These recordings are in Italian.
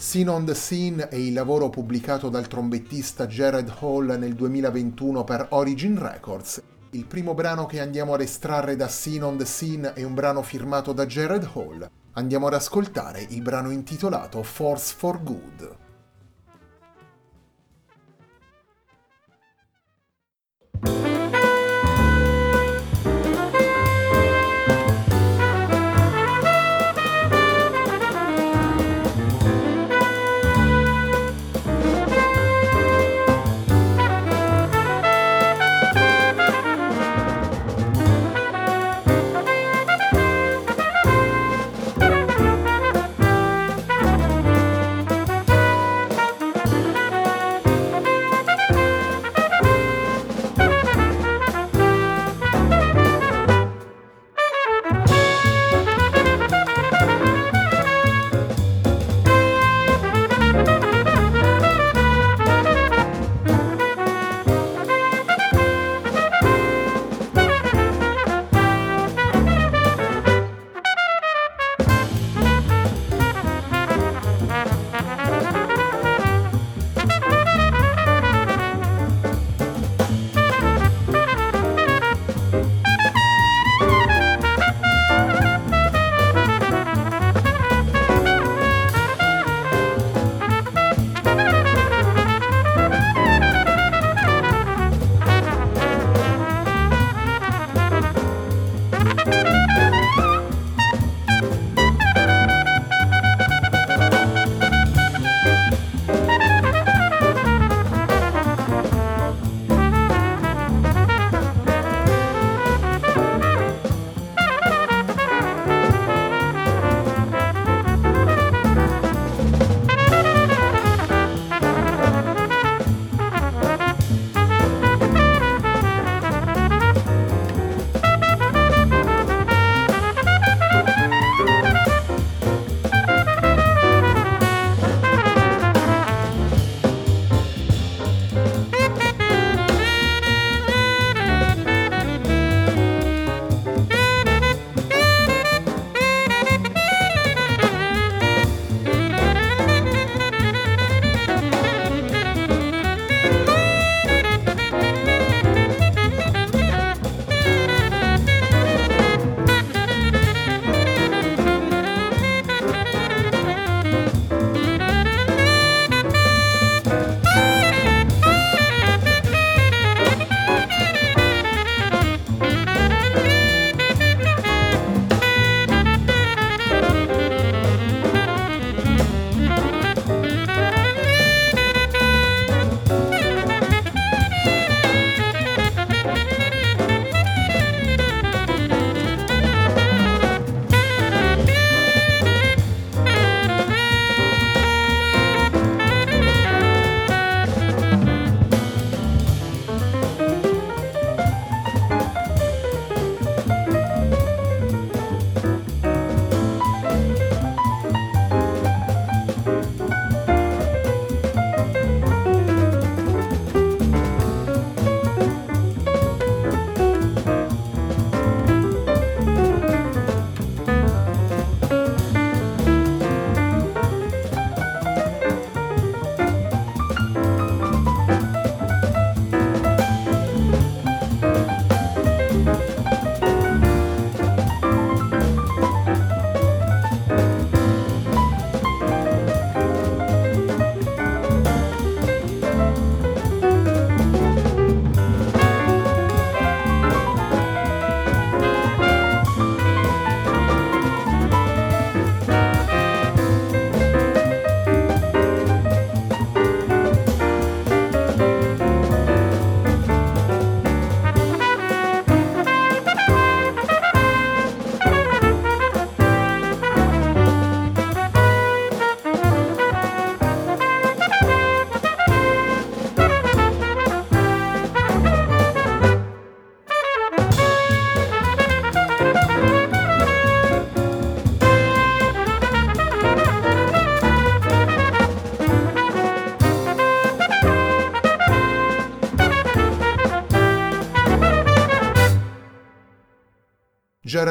Scene on the Scene è il lavoro pubblicato dal trombettista Jared Hall nel 2021 per Origin Records. Il primo brano che andiamo ad estrarre da Scene on the Scene è un brano firmato da Jared Hall. Andiamo ad ascoltare il brano intitolato Force for Good.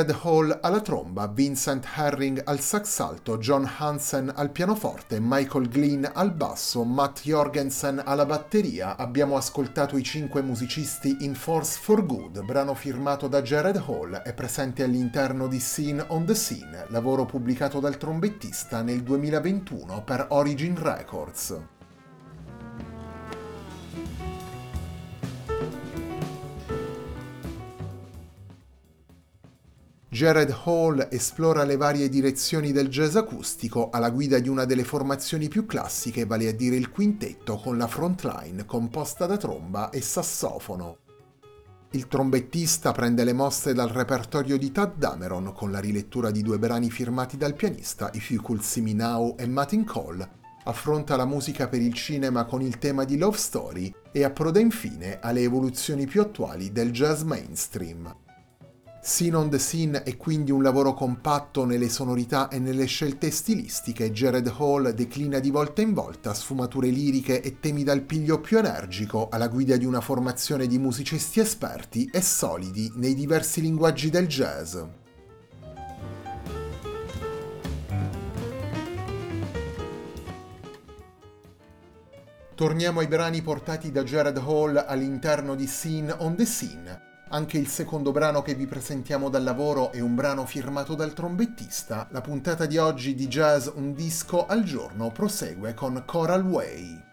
Jared Hall alla tromba, Vincent Herring al sax alto, John Hansen al pianoforte, Michael Glynn al basso, Matt Jorgensen alla batteria. Abbiamo ascoltato i cinque musicisti in Force for Good, brano firmato da Jared Hall e presente all'interno di Scene on the Scene, lavoro pubblicato dal trombettista nel 2021 per Origin Records. Jared Hall esplora le varie direzioni del jazz acustico alla guida di una delle formazioni più classiche, vale a dire il quintetto con la frontline composta da tromba e sassofono. Il trombettista prende le mosse dal repertorio di Tad Dameron con la rilettura di due brani firmati dal pianista If You Could See Me Now e Martin Cole, affronta la musica per il cinema con il tema di Love Story e approda infine alle evoluzioni più attuali del jazz mainstream. Scene on the Scene è quindi un lavoro compatto nelle sonorità e nelle scelte stilistiche. Jared Hall declina di volta in volta sfumature liriche e temi dal piglio più energico alla guida di una formazione di musicisti esperti e solidi nei diversi linguaggi del jazz. Torniamo ai brani portati da Jared Hall all'interno di Scene on the Scene anche il secondo brano che vi presentiamo dal lavoro è un brano firmato dal trombettista. La puntata di oggi di Jazz Un disco al giorno prosegue con Coral Way.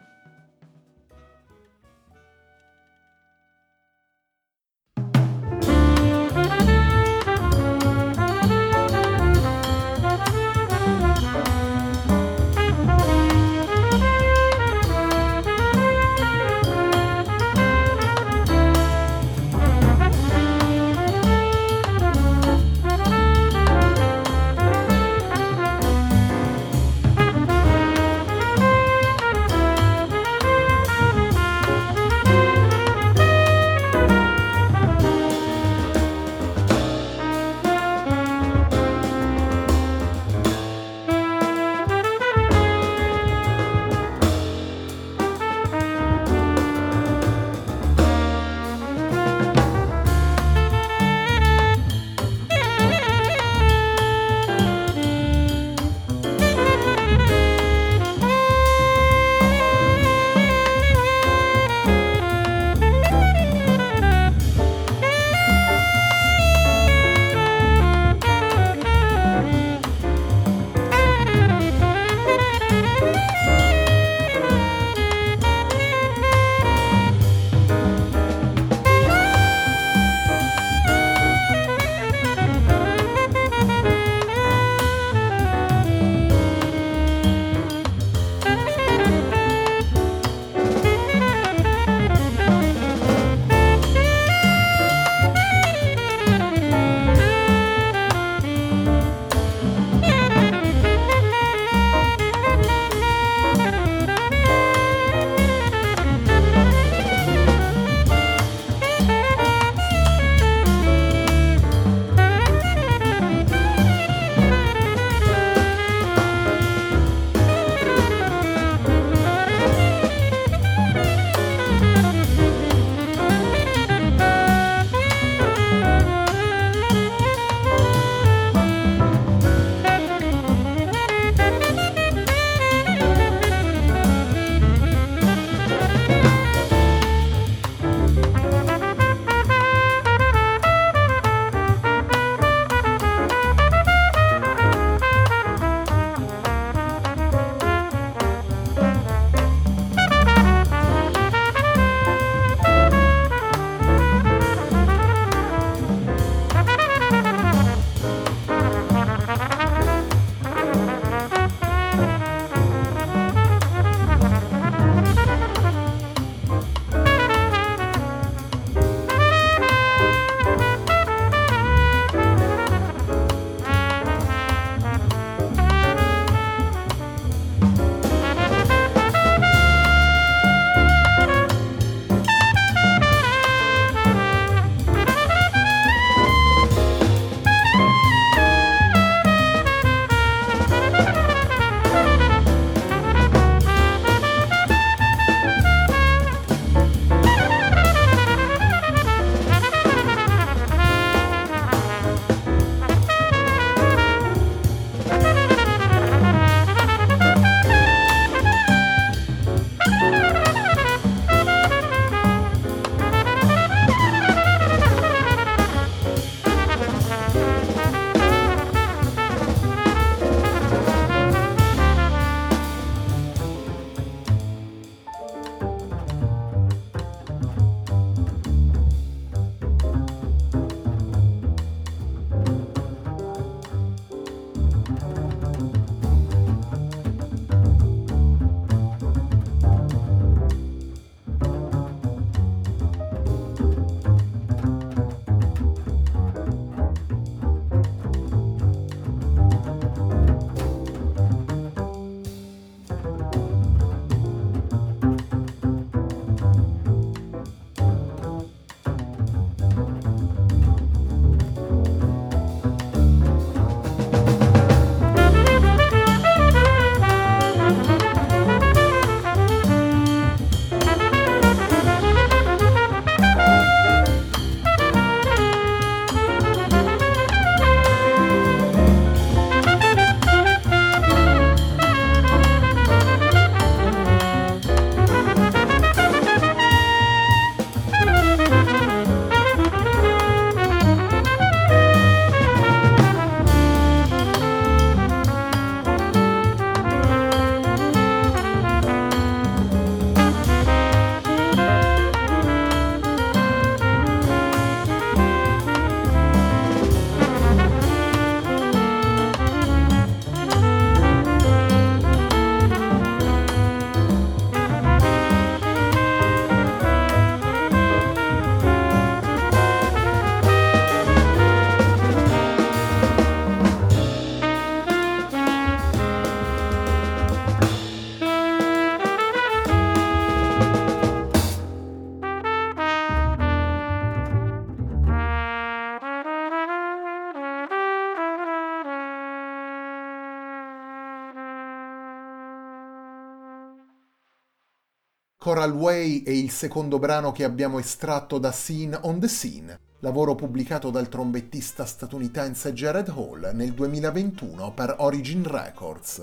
Coral Way è il secondo brano che abbiamo estratto da Scene on the Scene, lavoro pubblicato dal trombettista statunitense Jared Hall nel 2021 per Origin Records.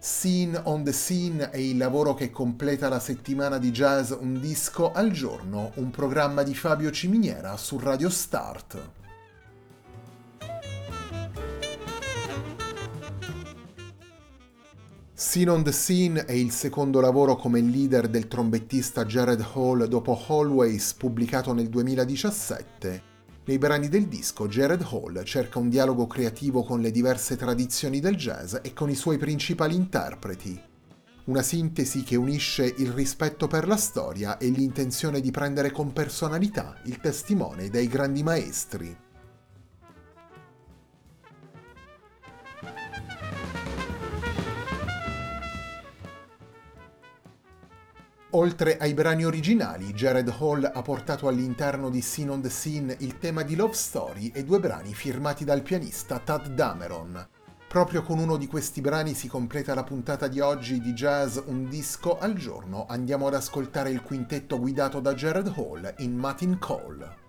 Scene on the Scene è il lavoro che completa la settimana di jazz Un disco al giorno, un programma di Fabio Ciminiera su Radio Start. Scene on the Scene è il secondo lavoro come leader del trombettista Jared Hall dopo Always pubblicato nel 2017. Nei brani del disco Jared Hall cerca un dialogo creativo con le diverse tradizioni del jazz e con i suoi principali interpreti. Una sintesi che unisce il rispetto per la storia e l'intenzione di prendere con personalità il testimone dei grandi maestri. Oltre ai brani originali, Jared Hall ha portato all'interno di Scene on the Scene il tema di Love Story e due brani firmati dal pianista Tad Dameron. Proprio con uno di questi brani si completa la puntata di oggi di Jazz Un disco al giorno. Andiamo ad ascoltare il quintetto guidato da Jared Hall in Martin Cole.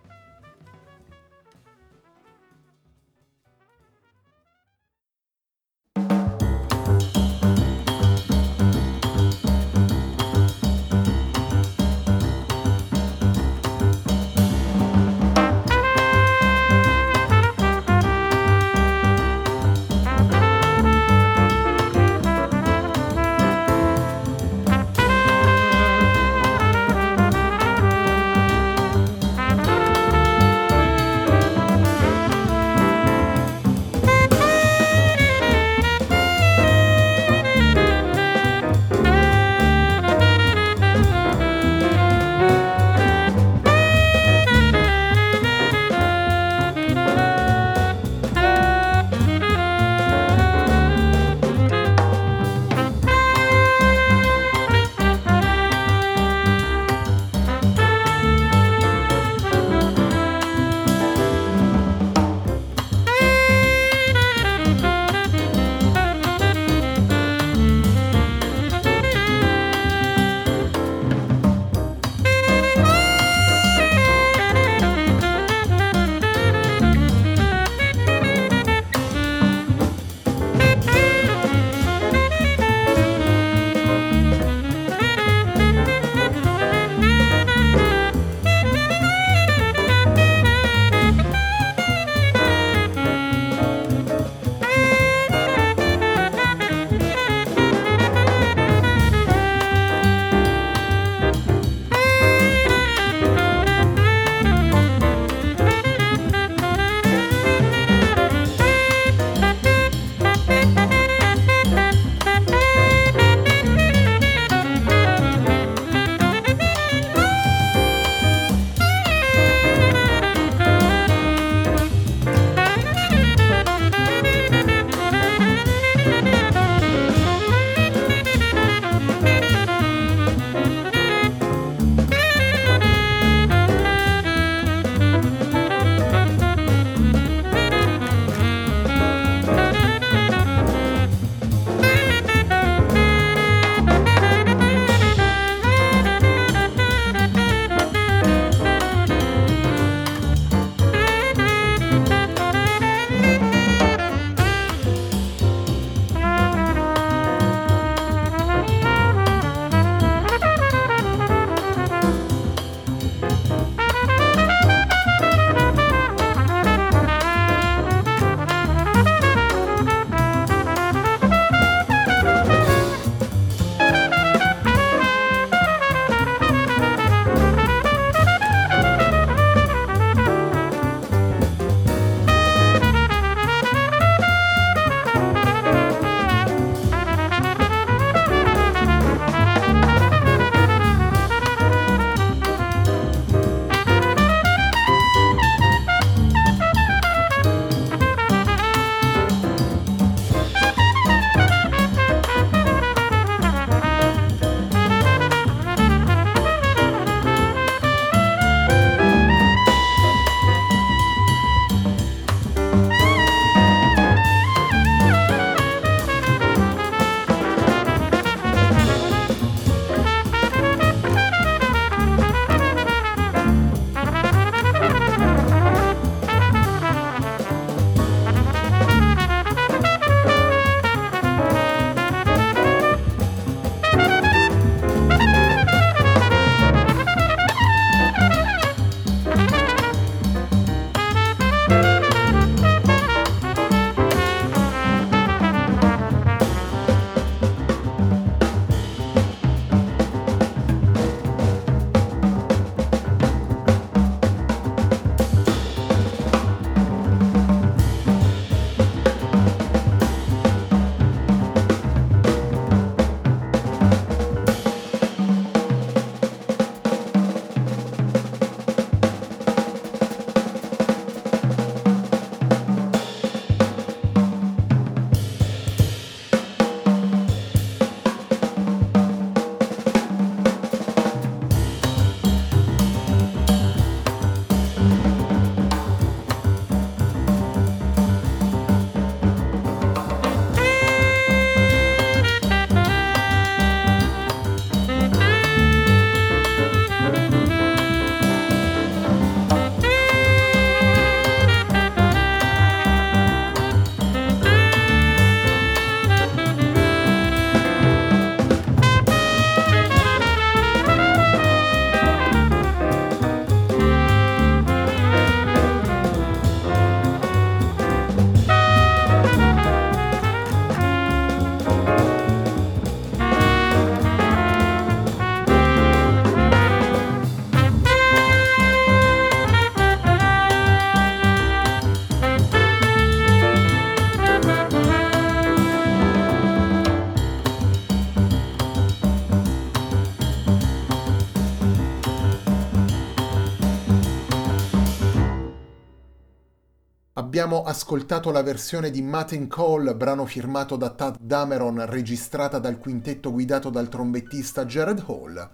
Abbiamo ascoltato la versione di Martin Cole, brano firmato da Tad Dameron, registrata dal quintetto guidato dal trombettista Jared Hall.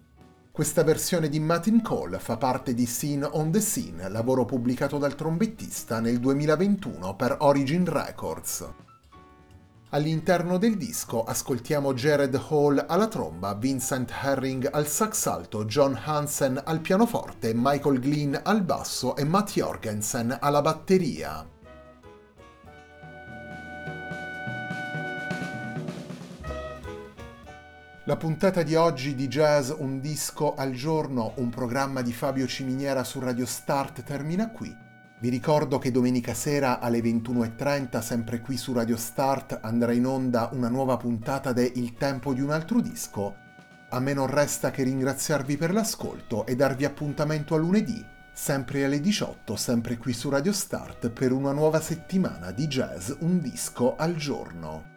Questa versione di Martin Cole fa parte di Scene on the Scene, lavoro pubblicato dal trombettista nel 2021 per Origin Records. All'interno del disco ascoltiamo Jared Hall alla tromba, Vincent Herring al sax alto, John Hansen al pianoforte, Michael Glynn al basso e Matt Jorgensen alla batteria. La puntata di oggi di Jazz Un disco al giorno, un programma di Fabio Ciminiera su Radio Start termina qui. Vi ricordo che domenica sera alle 21.30, sempre qui su Radio Start, andrà in onda una nuova puntata de Il tempo di un altro disco. A me non resta che ringraziarvi per l'ascolto e darvi appuntamento a lunedì, sempre alle 18, sempre qui su Radio Start, per una nuova settimana di jazz Un disco al giorno.